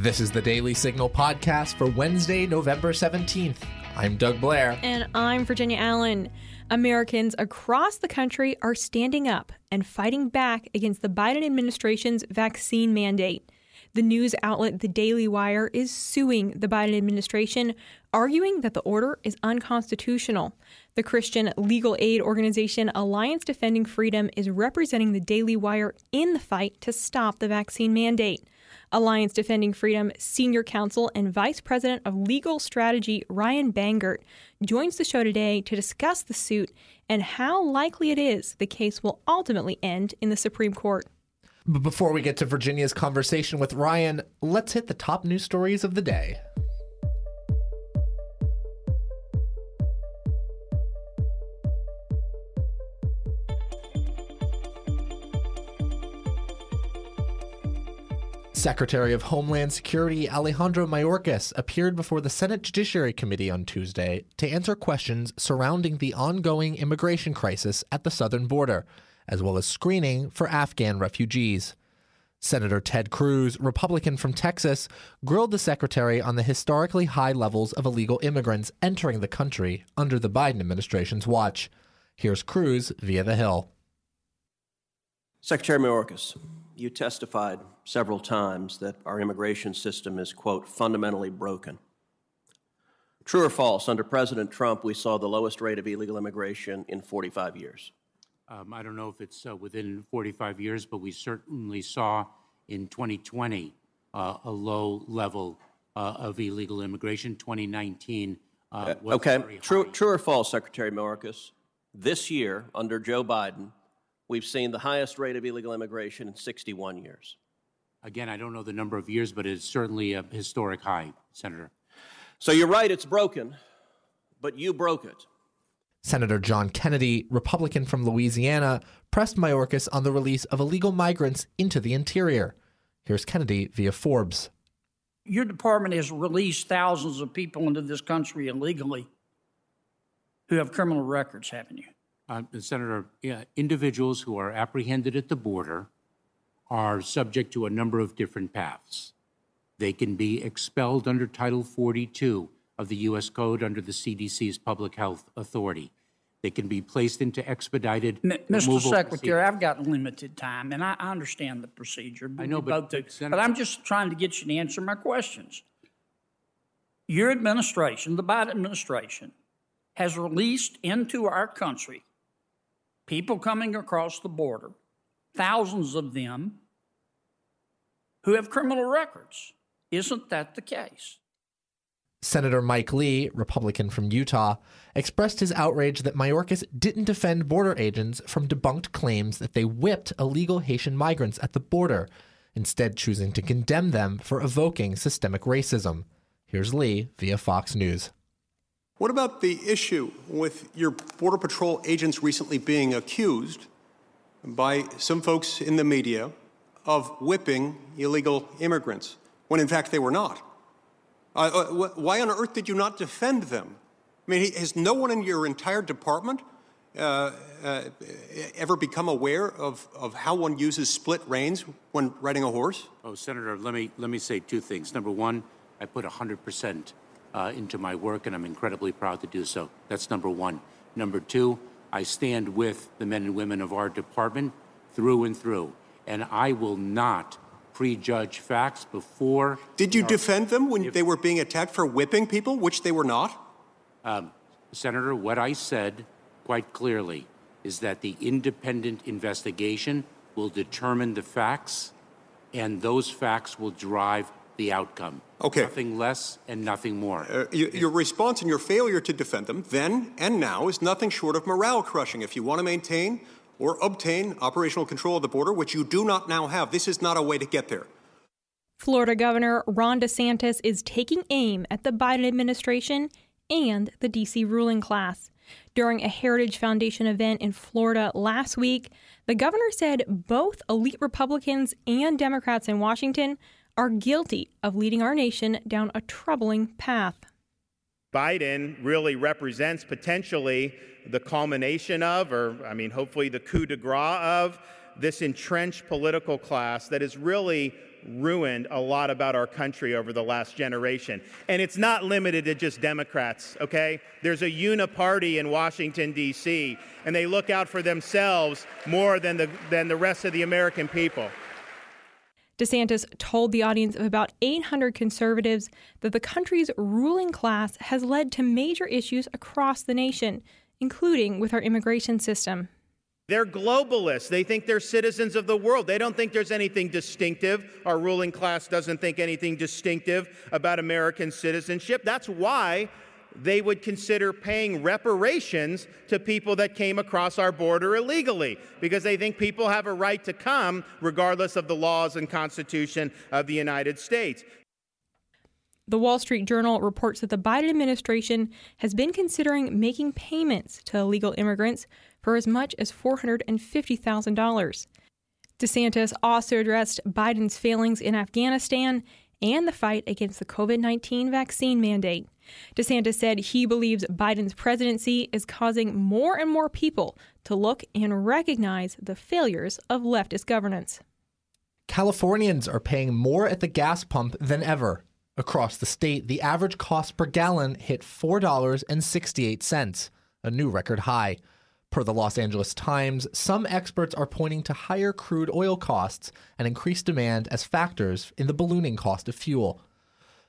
This is the Daily Signal podcast for Wednesday, November 17th. I'm Doug Blair. And I'm Virginia Allen. Americans across the country are standing up and fighting back against the Biden administration's vaccine mandate. The news outlet The Daily Wire is suing the Biden administration, arguing that the order is unconstitutional. The Christian legal aid organization Alliance Defending Freedom is representing The Daily Wire in the fight to stop the vaccine mandate. Alliance Defending Freedom Senior Counsel and Vice President of Legal Strategy Ryan Bangert joins the show today to discuss the suit and how likely it is the case will ultimately end in the Supreme Court. But before we get to Virginia's conversation with Ryan, let's hit the top news stories of the day. Secretary of Homeland Security Alejandro Mayorkas appeared before the Senate Judiciary Committee on Tuesday to answer questions surrounding the ongoing immigration crisis at the southern border, as well as screening for Afghan refugees. Senator Ted Cruz, Republican from Texas, grilled the secretary on the historically high levels of illegal immigrants entering the country under the Biden administration's watch. Here's Cruz via The Hill. Secretary Mayorkas, you testified several times that our immigration system is, quote, fundamentally broken. True or false, under President Trump, we saw the lowest rate of illegal immigration in 45 years. Um, I don't know if it's uh, within 45 years, but we certainly saw in 2020 uh, a low level uh, of illegal immigration. 2019 uh, uh, was okay. True, high. true or false, Secretary Mayorkas? This year, under Joe Biden, we've seen the highest rate of illegal immigration in 61 years. Again, I don't know the number of years, but it's certainly a historic high, Senator. So you're right, it's broken, but you broke it. Senator John Kennedy, Republican from Louisiana, pressed Mayorkas on the release of illegal migrants into the interior. Here's Kennedy via Forbes. Your department has released thousands of people into this country illegally who have criminal records, haven't you? Uh, Senator, yeah, individuals who are apprehended at the border are subject to a number of different paths. They can be expelled under Title 42 of the U.S. Code under the CDC's Public Health Authority. They can be placed into expedited. M- Mr. Secretary. I've got limited time, and I, I understand the procedure. I know, but Senator- but I'm just trying to get you to answer my questions. Your administration, the Biden administration, has released into our country people coming across the border, thousands of them who have criminal records. Isn't that the case? Senator Mike Lee, Republican from Utah, expressed his outrage that Mayorkas didn't defend border agents from debunked claims that they whipped illegal Haitian migrants at the border, instead choosing to condemn them for evoking systemic racism. Here's Lee via Fox News. What about the issue with your Border Patrol agents recently being accused by some folks in the media of whipping illegal immigrants when in fact they were not? Uh, uh, why on earth did you not defend them? I mean, has no one in your entire department uh, uh, ever become aware of, of how one uses split reins when riding a horse? Oh, Senator, let me let me say two things. Number one, I put 100 percent uh, into my work, and I'm incredibly proud to do so. That's number one. Number two, I stand with the men and women of our department through and through, and I will not prejudge facts before. Did you our- defend them when they were being attacked for whipping people, which they were not? Um, Senator, what I said quite clearly is that the independent investigation will determine the facts, and those facts will drive the outcome. Okay. Nothing less and nothing more. Uh, y- your response and your failure to defend them, then and now, is nothing short of morale crushing. If you want to maintain or obtain operational control of the border, which you do not now have, this is not a way to get there. Florida Governor Ron DeSantis is taking aim at the Biden administration and the D.C. ruling class. During a Heritage Foundation event in Florida last week, the governor said both elite Republicans and Democrats in Washington are guilty of leading our nation down a troubling path. Biden really represents potentially the culmination of, or I mean, hopefully the coup de grace of, this entrenched political class that has really ruined a lot about our country over the last generation. And it's not limited to just Democrats, okay? There's a uniparty in Washington, D.C., and they look out for themselves more than the, than the rest of the American people. DeSantis told the audience of about 800 conservatives that the country's ruling class has led to major issues across the nation, including with our immigration system. They're globalists. They think they're citizens of the world. They don't think there's anything distinctive. Our ruling class doesn't think anything distinctive about American citizenship. That's why they would consider paying reparations to people that came across our border illegally because they think people have a right to come regardless of the laws and Constitution of the United States. The Wall Street Journal reports that the Biden administration has been considering making payments to illegal immigrants for as much as $450,000. DeSantis also addressed Biden's failings in Afghanistan and the fight against the COVID 19 vaccine mandate. DeSantis said he believes Biden's presidency is causing more and more people to look and recognize the failures of leftist governance. Californians are paying more at the gas pump than ever. Across the state, the average cost per gallon hit $4.68, a new record high. Per the Los Angeles Times, some experts are pointing to higher crude oil costs and increased demand as factors in the ballooning cost of fuel.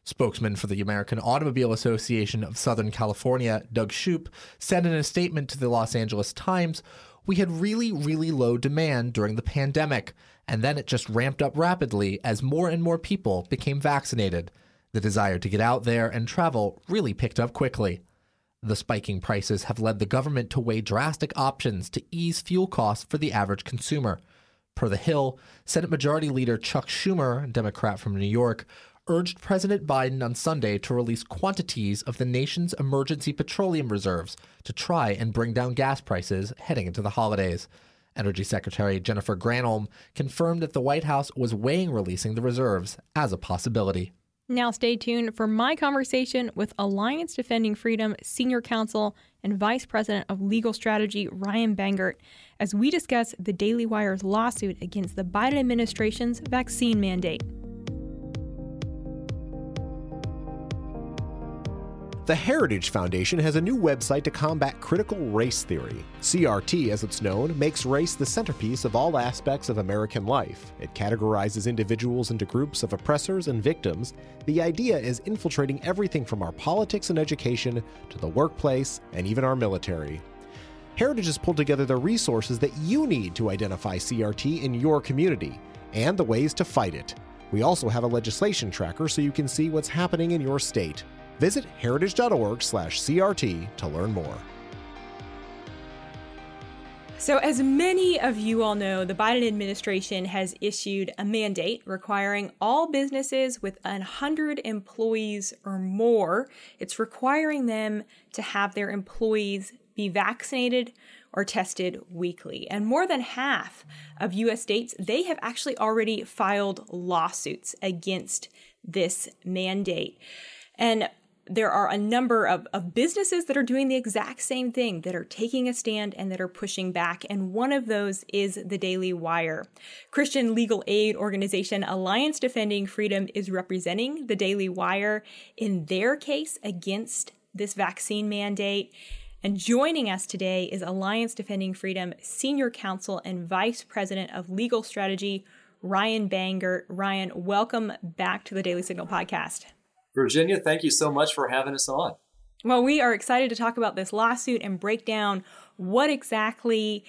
Spokesman for the American Automobile Association of Southern California, Doug Shupe, said in a statement to the Los Angeles Times, We had really, really low demand during the pandemic, and then it just ramped up rapidly as more and more people became vaccinated. The desire to get out there and travel really picked up quickly. The spiking prices have led the government to weigh drastic options to ease fuel costs for the average consumer. Per The Hill, Senate Majority Leader Chuck Schumer, Democrat from New York, urged President Biden on Sunday to release quantities of the nation's emergency petroleum reserves to try and bring down gas prices heading into the holidays. Energy Secretary Jennifer Granholm confirmed that the White House was weighing releasing the reserves as a possibility. Now, stay tuned for my conversation with Alliance Defending Freedom Senior Counsel and Vice President of Legal Strategy Ryan Bangert as we discuss the Daily Wire's lawsuit against the Biden administration's vaccine mandate. The Heritage Foundation has a new website to combat critical race theory. CRT, as it's known, makes race the centerpiece of all aspects of American life. It categorizes individuals into groups of oppressors and victims. The idea is infiltrating everything from our politics and education to the workplace and even our military. Heritage has pulled together the resources that you need to identify CRT in your community and the ways to fight it. We also have a legislation tracker so you can see what's happening in your state. Visit heritage.org/crt to learn more. So, as many of you all know, the Biden administration has issued a mandate requiring all businesses with 100 employees or more, it's requiring them to have their employees be vaccinated or tested weekly. And more than half of US states, they have actually already filed lawsuits against this mandate. And there are a number of, of businesses that are doing the exact same thing, that are taking a stand and that are pushing back. And one of those is the Daily Wire. Christian legal aid organization Alliance Defending Freedom is representing the Daily Wire in their case against this vaccine mandate. And joining us today is Alliance Defending Freedom Senior Counsel and Vice President of Legal Strategy, Ryan Bangert. Ryan, welcome back to the Daily Signal podcast. Virginia, thank you so much for having us on. Well, we are excited to talk about this lawsuit and break down what exactly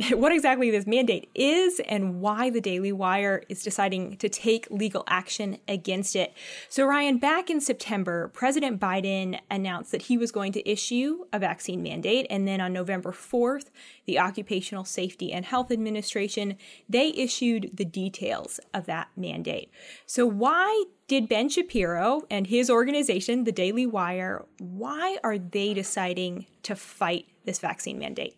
what exactly this mandate is and why the Daily Wire is deciding to take legal action against it. So, Ryan, back in September, President Biden announced that he was going to issue a vaccine mandate. And then on November 4th, the Occupational Safety and Health Administration, they issued the details of that mandate. So, why did Ben Shapiro and his organization, the Daily Wire, why are they deciding to fight this vaccine mandate?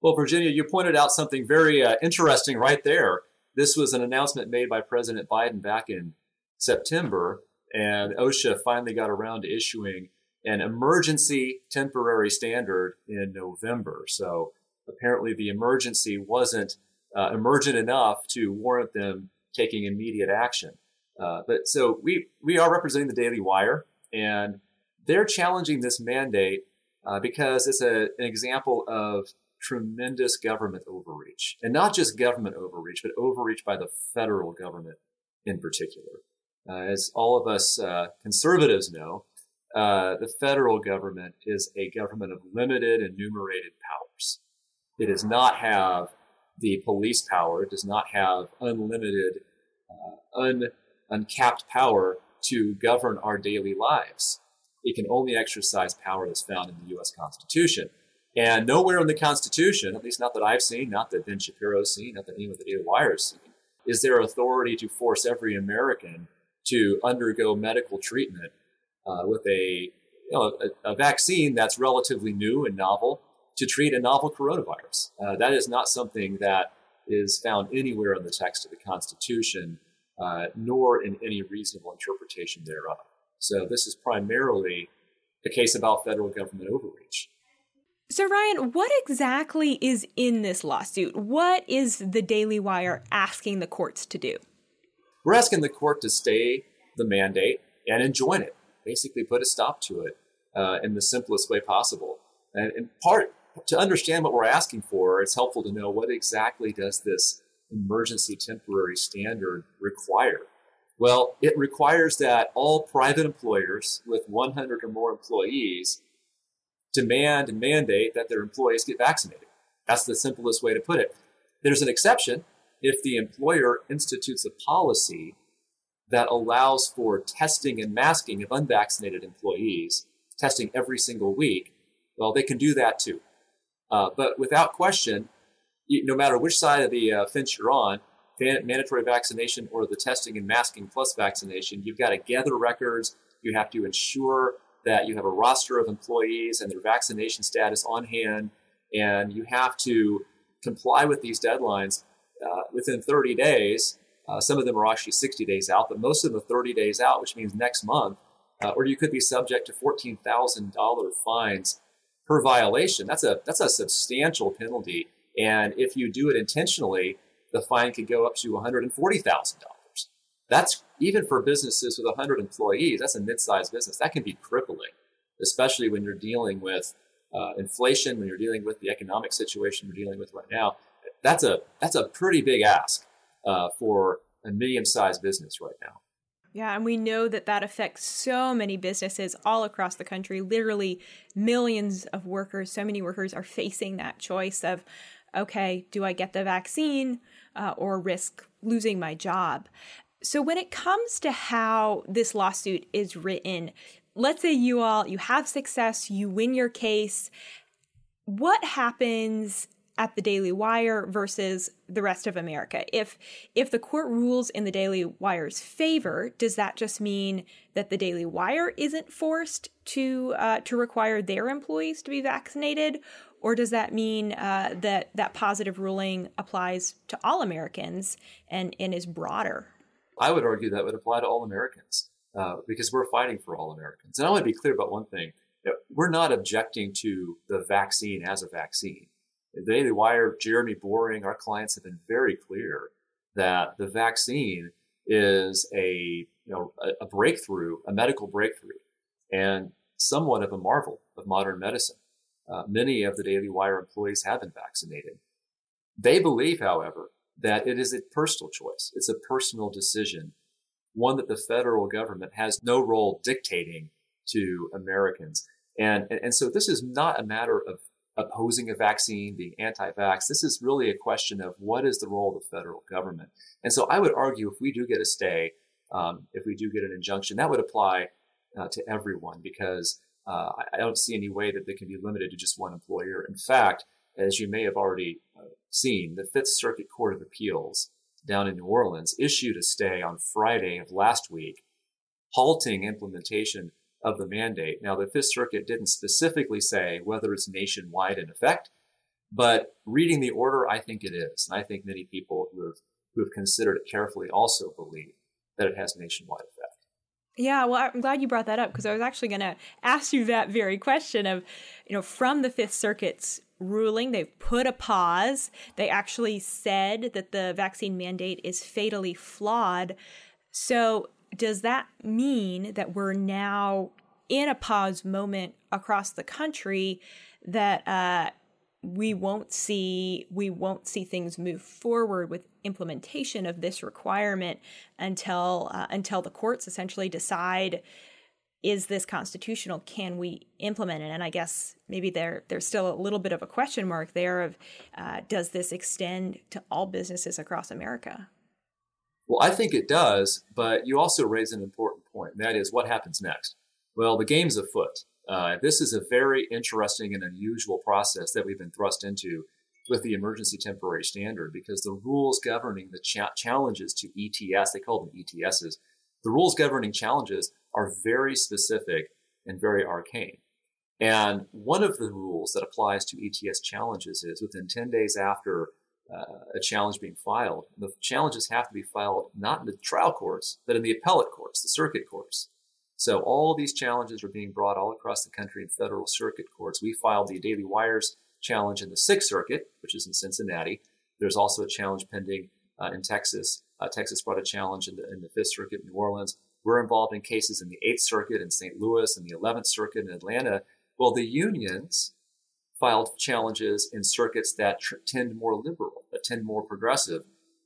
Well, Virginia, you pointed out something very uh, interesting right there. This was an announcement made by President Biden back in September, and OSHA finally got around to issuing an emergency temporary standard in November. So apparently, the emergency wasn't uh, emergent enough to warrant them taking immediate action. Uh, but so we we are representing the Daily Wire, and they're challenging this mandate uh, because it's a, an example of tremendous government overreach, and not just government overreach, but overreach by the federal government in particular. Uh, as all of us uh, conservatives know, uh, the federal government is a government of limited enumerated powers. It does not have the police power. It does not have unlimited, un, uncapped power to govern our daily lives. It can only exercise power that's found in the U.S. Constitution. And nowhere in the Constitution, at least not that I've seen, not that Ben Shapiro's seen, not that anyone at the Daily Wire has seen, is there authority to force every American to undergo medical treatment uh, with a, you know, a, a, vaccine that's relatively new and novel to treat a novel coronavirus. Uh, that is not something that is found anywhere in the text of the Constitution, uh, nor in any reasonable interpretation thereof. So this is primarily a case about federal government overreach. So, Ryan, what exactly is in this lawsuit? What is the Daily Wire asking the courts to do? We're asking the court to stay the mandate and enjoin it, basically put a stop to it uh, in the simplest way possible. And in part, to understand what we're asking for, it's helpful to know what exactly does this emergency temporary standard require. Well, it requires that all private employers with 100 or more employees demand and mandate that their employees get vaccinated. That's the simplest way to put it. There's an exception if the employer institutes a policy that allows for testing and masking of unvaccinated employees, testing every single week. Well, they can do that too. Uh, but without question, no matter which side of the uh, fence you're on, mandatory vaccination or the testing and masking plus vaccination, you've got to gather records. You have to ensure that you have a roster of employees and their vaccination status on hand, and you have to comply with these deadlines uh, within 30 days. Uh, some of them are actually 60 days out, but most of them are 30 days out, which means next month, uh, or you could be subject to $14,000 fines per violation. That's a that's a substantial penalty, and if you do it intentionally, the fine could go up to $140,000. That's even for businesses with 100 employees, that's a mid-sized business. That can be crippling, especially when you're dealing with uh, inflation, when you're dealing with the economic situation we're dealing with right now. That's a that's a pretty big ask uh, for a medium-sized business right now. Yeah, and we know that that affects so many businesses all across the country. Literally, millions of workers, so many workers are facing that choice of, okay, do I get the vaccine uh, or risk losing my job? So when it comes to how this lawsuit is written, let's say you all you have success, you win your case, what happens at the Daily Wire versus the rest of America? If if the court rules in the Daily Wire's favor, does that just mean that the Daily Wire isn't forced to uh, to require their employees to be vaccinated, or does that mean uh, that that positive ruling applies to all Americans and and is broader? I would argue that would apply to all Americans uh, because we're fighting for all Americans. And I want to be clear about one thing. We're not objecting to the vaccine as a vaccine. They, The Wire, Jeremy Boring, our clients have been very clear that the vaccine is a, you know, a, a breakthrough, a medical breakthrough, and somewhat of a marvel of modern medicine. Uh, many of the Daily Wire employees have been vaccinated. They believe, however, that it is a personal choice. It's a personal decision, one that the federal government has no role dictating to Americans. And, and, and so this is not a matter of opposing a vaccine, being anti-vax. This is really a question of what is the role of the federal government. And so I would argue if we do get a stay, um, if we do get an injunction, that would apply uh, to everyone because uh, I don't see any way that they can be limited to just one employer. In fact, as you may have already uh, seen, the Fifth Circuit Court of Appeals down in New Orleans issued a stay on Friday of last week, halting implementation of the mandate. Now, the Fifth Circuit didn't specifically say whether it's nationwide in effect, but reading the order, I think it is. And I think many people who have, who have considered it carefully also believe that it has nationwide effect. Yeah, well, I'm glad you brought that up because I was actually going to ask you that very question of, you know, from the Fifth Circuit's ruling. They've put a pause. They actually said that the vaccine mandate is fatally flawed. So, does that mean that we're now in a pause moment across the country that uh, we won't see we won't see things move forward with implementation of this requirement until uh, until the courts essentially decide is this constitutional? Can we implement it? And i guess maybe there there's still a little bit of a question mark there of uh, does this extend to all businesses across america? Well i think it does but you also raise an important point and that is what happens next? Well the game's afoot uh, this is a very interesting and unusual process that we've been thrust into with the emergency temporary standard because the rules governing the cha- challenges to ETS, they call them ETSs, the rules governing challenges are very specific and very arcane. And one of the rules that applies to ETS challenges is within 10 days after uh, a challenge being filed, the challenges have to be filed not in the trial courts, but in the appellate courts, the circuit courts. So all these challenges are being brought all across the country in federal circuit courts. We filed the Daily Wires challenge in the Sixth Circuit, which is in Cincinnati. There's also a challenge pending uh, in Texas. Uh, Texas brought a challenge in the, in the Fifth Circuit in New Orleans. We're involved in cases in the Eighth Circuit in St. Louis and the Eleventh Circuit in Atlanta. Well, the unions filed challenges in circuits that tr- tend more liberal, that tend more progressive.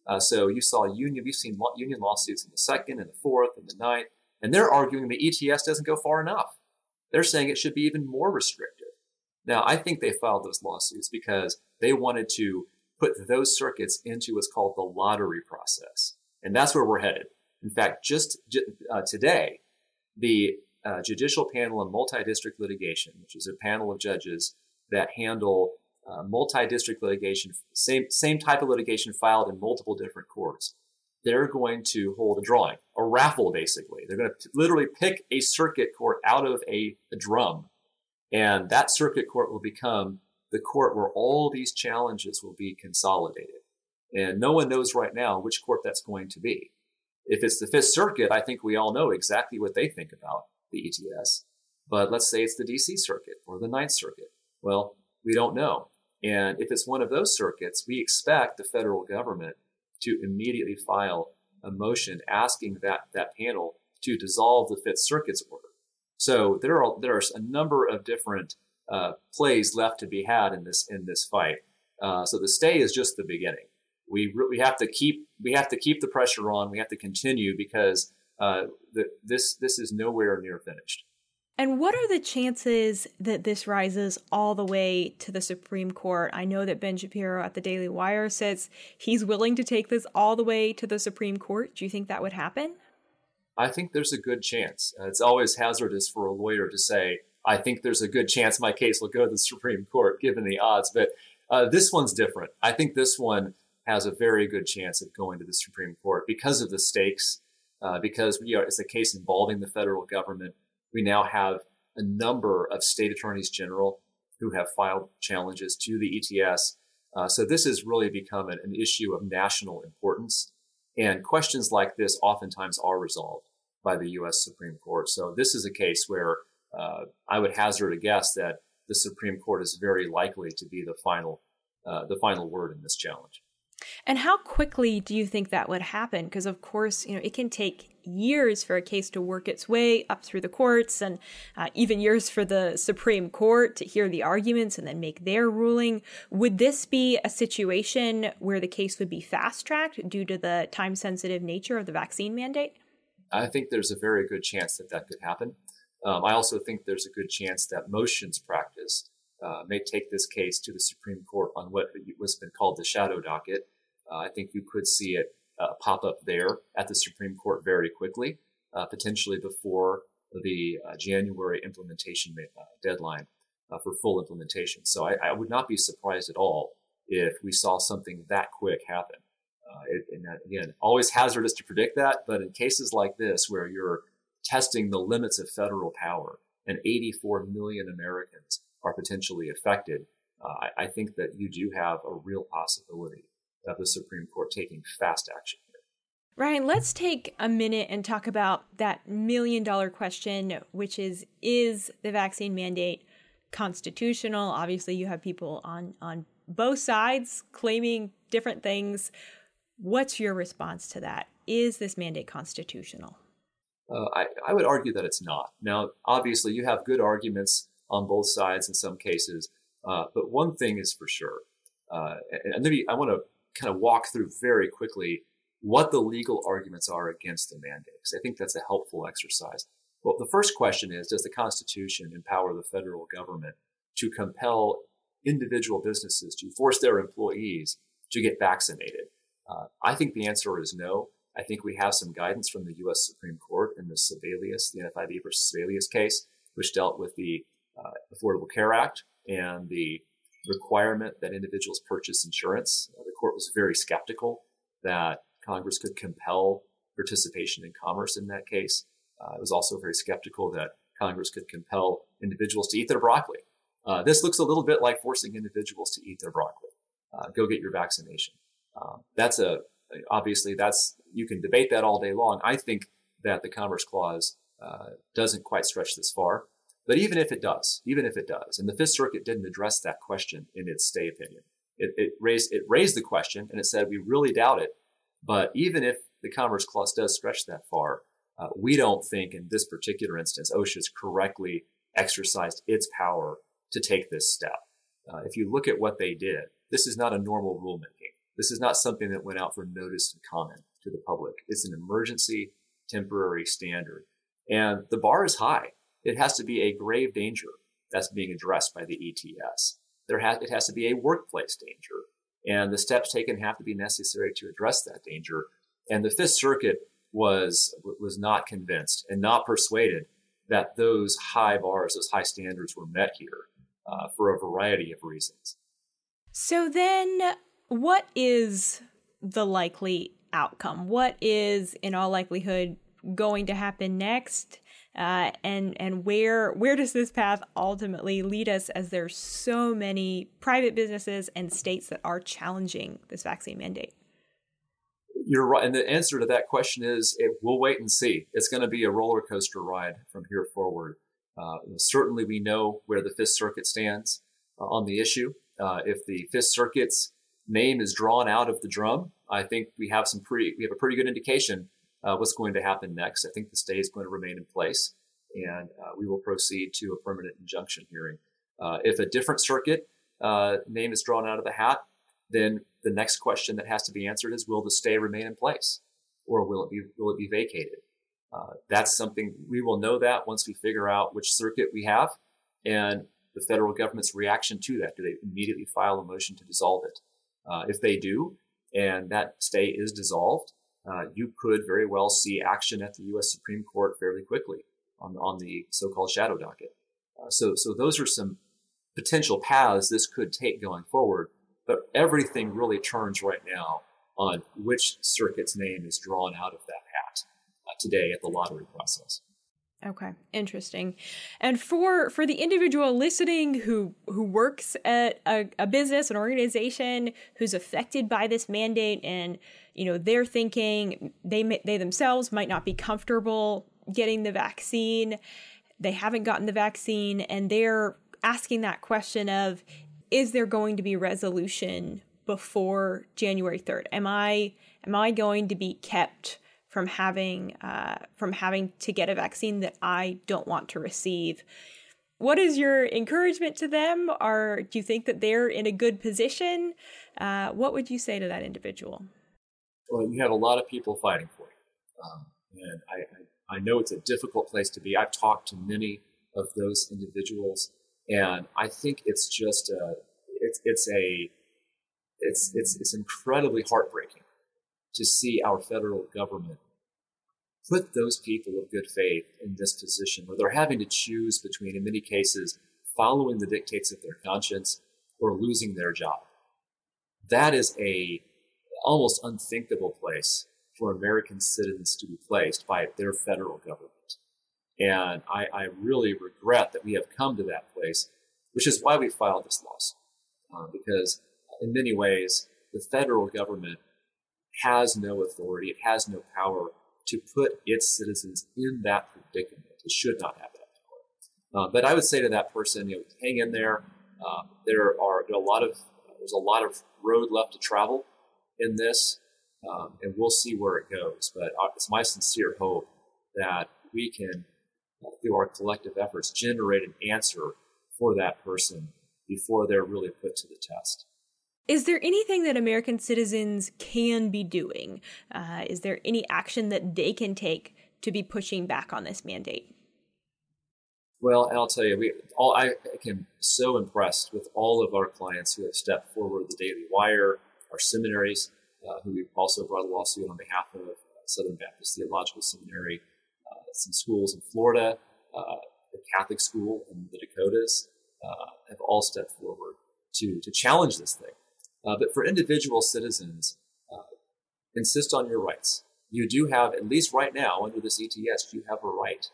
Uh, so you saw union, we've seen union lawsuits in the second and the fourth and the ninth. And they're arguing the ETS doesn't go far enough. They're saying it should be even more restrictive. Now, I think they filed those lawsuits because they wanted to put those circuits into what's called the lottery process. And that's where we're headed. In fact, just uh, today, the uh, Judicial Panel on Multi-District Litigation, which is a panel of judges that handle uh, multi-district litigation, same, same type of litigation filed in multiple different courts, they're going to hold a drawing, a raffle basically. They're going to literally pick a circuit court out of a, a drum. And that circuit court will become the court where all these challenges will be consolidated. And no one knows right now which court that's going to be. If it's the Fifth Circuit, I think we all know exactly what they think about the ETS. But let's say it's the DC Circuit or the Ninth Circuit. Well, we don't know. And if it's one of those circuits, we expect the federal government to immediately file a motion asking that, that panel to dissolve the Fifth Circuit's order. So there are there's a number of different uh, plays left to be had in this in this fight. Uh, so the stay is just the beginning. We we have to keep we have to keep the pressure on. We have to continue because uh, the, this this is nowhere near finished. And what are the chances that this rises all the way to the Supreme Court? I know that Ben Shapiro at the Daily Wire says he's willing to take this all the way to the Supreme Court. Do you think that would happen? I think there's a good chance. Uh, it's always hazardous for a lawyer to say, I think there's a good chance my case will go to the Supreme Court given the odds. But uh, this one's different. I think this one has a very good chance of going to the Supreme Court because of the stakes, uh, because we are, it's a case involving the federal government we now have a number of state attorneys general who have filed challenges to the ETS. Uh, so this has really become an, an issue of national importance. And questions like this oftentimes are resolved by the U.S. Supreme Court. So this is a case where uh, I would hazard a guess that the Supreme Court is very likely to be the final, uh, the final word in this challenge. And how quickly do you think that would happen? Because of course, you know, it can take years for a case to work its way up through the courts and uh, even years for the Supreme Court to hear the arguments and then make their ruling. Would this be a situation where the case would be fast tracked due to the time sensitive nature of the vaccine mandate? I think there's a very good chance that that could happen. Um, I also think there's a good chance that motions practice uh, may take this case to the Supreme Court on what was been called the shadow docket. Uh, I think you could see it uh, pop up there at the Supreme Court very quickly, uh, potentially before the uh, January implementation uh, deadline for full implementation. So I, I, would not be surprised at all if we saw something that quick happen. It, and again, always hazardous to predict that, but in cases like this where you're testing the limits of federal power and 84 million Americans are potentially affected, uh, I, think that you do have a real possibility of the Supreme Court taking fast action. Ryan, let's take a minute and talk about that million dollar question, which is Is the vaccine mandate constitutional? Obviously, you have people on on both sides claiming different things. What's your response to that? Is this mandate constitutional? Uh, I, I would argue that it's not. Now, obviously, you have good arguments on both sides in some cases, uh, but one thing is for sure, uh, and maybe I want to kind of walk through very quickly what the legal arguments are against the mandate, because I think that's a helpful exercise. Well, the first question is Does the Constitution empower the federal government to compel individual businesses to force their employees to get vaccinated? Uh, I think the answer is no. I think we have some guidance from the U.S. Supreme Court in the Sebelius, the NFIB versus Sebelius case, which dealt with the uh, Affordable Care Act and the requirement that individuals purchase insurance. Uh, the court was very skeptical that Congress could compel participation in commerce in that case. Uh, it was also very skeptical that Congress could compel individuals to eat their broccoli. Uh, this looks a little bit like forcing individuals to eat their broccoli. Uh, go get your vaccination. Um, that's a obviously that's you can debate that all day long. I think that the Commerce Clause uh, doesn't quite stretch this far. But even if it does, even if it does, and the Fifth Circuit didn't address that question in its stay opinion, it, it raised it raised the question and it said we really doubt it. But even if the Commerce Clause does stretch that far, uh, we don't think in this particular instance OSHA's correctly exercised its power to take this step. Uh, if you look at what they did, this is not a normal rulemaking. This is not something that went out for notice and comment to the public. It's an emergency temporary standard. And the bar is high. It has to be a grave danger that's being addressed by the ETS. There has, it has to be a workplace danger. And the steps taken have to be necessary to address that danger. And the Fifth Circuit was, was not convinced and not persuaded that those high bars, those high standards were met here uh, for a variety of reasons. So then, what is the likely outcome? What is, in all likelihood, going to happen next? Uh, and and where where does this path ultimately lead us? As there's so many private businesses and states that are challenging this vaccine mandate. You're right, and the answer to that question is it, we'll wait and see. It's going to be a roller coaster ride from here forward. Uh, certainly, we know where the Fifth Circuit stands uh, on the issue. Uh, if the Fifth Circuit's name is drawn out of the drum, I think we have some pretty we have a pretty good indication uh, what's going to happen next. I think the stay is going to remain in place, and uh, we will proceed to a permanent injunction hearing. Uh, if a different circuit uh, name is drawn out of the hat, then the next question that has to be answered is: Will the stay remain in place, or will it be will it be vacated? Uh, that's something we will know that once we figure out which circuit we have and the federal government's reaction to that. Do they immediately file a motion to dissolve it? Uh, if they do, and that stay is dissolved, uh, you could very well see action at the U.S. Supreme Court fairly quickly on, on the so-called shadow docket. Uh, so, so those are some potential paths this could take going forward. But everything really turns right now on which circuit's name is drawn out of that hat uh, today at the lottery process. Okay, interesting. And for for the individual listening who who works at a, a business, an organization who's affected by this mandate, and you know they're thinking they they themselves might not be comfortable getting the vaccine, they haven't gotten the vaccine, and they're asking that question of, is there going to be resolution before January third? Am I am I going to be kept from having uh, from having to get a vaccine that I don't want to receive. What is your encouragement to them? Or do you think that they're in a good position? Uh, what would you say to that individual? Well, you have a lot of people fighting for you, um, and I, I, I know it's a difficult place to be. I've talked to many of those individuals, and I think it's just a, it's it's a it's it's it's incredibly heartbreaking to see our federal government put those people of good faith in this position where they're having to choose between, in many cases, following the dictates of their conscience or losing their job. That is a almost unthinkable place for American citizens to be placed by their federal government. And I, I really regret that we have come to that place, which is why we filed this lawsuit. Uh, because in many ways, the federal government has no authority, it has no power to put its citizens in that predicament. It should not have that Uh, but I would say to that person, you know, hang in there. Uh, there are a lot of there's a lot of road left to travel in this, um, and we'll see where it goes. But it's my sincere hope that we can, uh, through our collective efforts, generate an answer for that person before they're really put to the test. Is there anything that American citizens can be doing? Uh, is there any action that they can take to be pushing back on this mandate? Well, I'll tell you, we all I am so impressed with all of our clients who have stepped forward. The Daily Wire, our seminaries, uh, who we've also brought a lawsuit on behalf of uh, Southern Baptist Theological Seminary, uh, some schools in Florida, uh, the Catholic school in the Dakotas, uh, have all stepped forward to to challenge this thing. Uh, but for individual citizens, insist on your rights. You do have, at least right now under this ETS, you have a right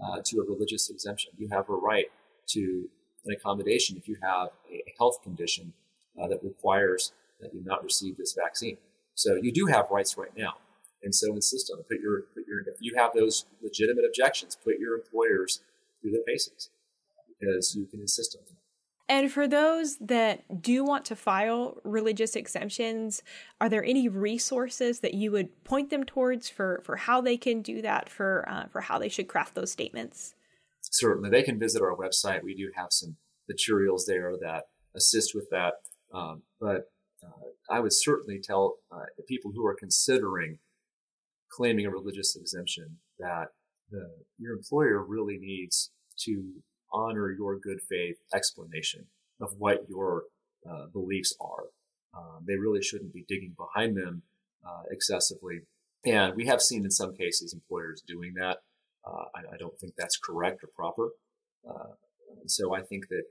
uh, to a religious exemption. You have a right to an accommodation if you have a health condition uh, that requires that you not receive this vaccine. So you do have rights right now. And so insist on it. Put your, put your, if you have those legitimate objections, put your employers through the paces because you can insist on them. And for those that do want to file religious exemptions, are there any resources that you would point them towards for, for how they can do that, for, uh, for how they should craft those statements? Certainly. They can visit our website. We do have some materials there that assist with that. Um, but uh, I would certainly tell uh, people who are considering claiming a religious exemption that the, your employer really needs to honor your good faith explanation of what your uh, beliefs are. Um, they really shouldn't be digging behind them uh, excessively. And we have seen in some cases employers doing that. Uh, I, I, don't think that's correct or proper. Uh, so I think that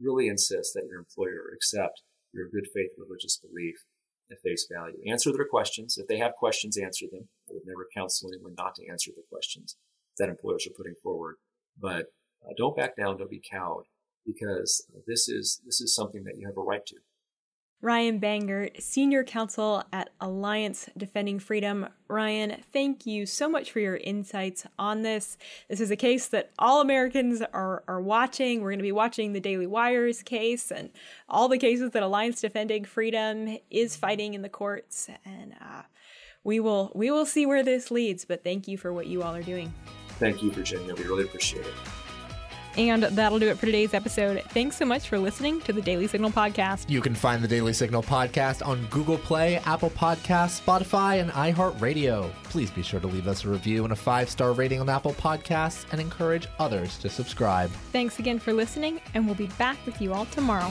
really insist that your employer accept your good faith religious belief at face value. Answer their questions. If they have questions, answer them. I would never counsel anyone not to answer the questions that employers are putting forward. But uh, don't back down. Don't be cowed because this is this is something that you have a right to. Ryan Bangert, Senior Counsel at Alliance Defending Freedom. Ryan, thank you so much for your insights on this. This is a case that all Americans are, are watching. We're going to be watching the Daily Wire's case and all the cases that Alliance Defending Freedom is fighting in the courts. And uh, we will we will see where this leads. But thank you for what you all are doing. Thank you, Virginia. We really appreciate it. And that'll do it for today's episode. Thanks so much for listening to the Daily Signal podcast. You can find the Daily Signal podcast on Google Play, Apple Podcasts, Spotify, and iHeartRadio. Please be sure to leave us a review and a five star rating on Apple Podcasts and encourage others to subscribe. Thanks again for listening, and we'll be back with you all tomorrow.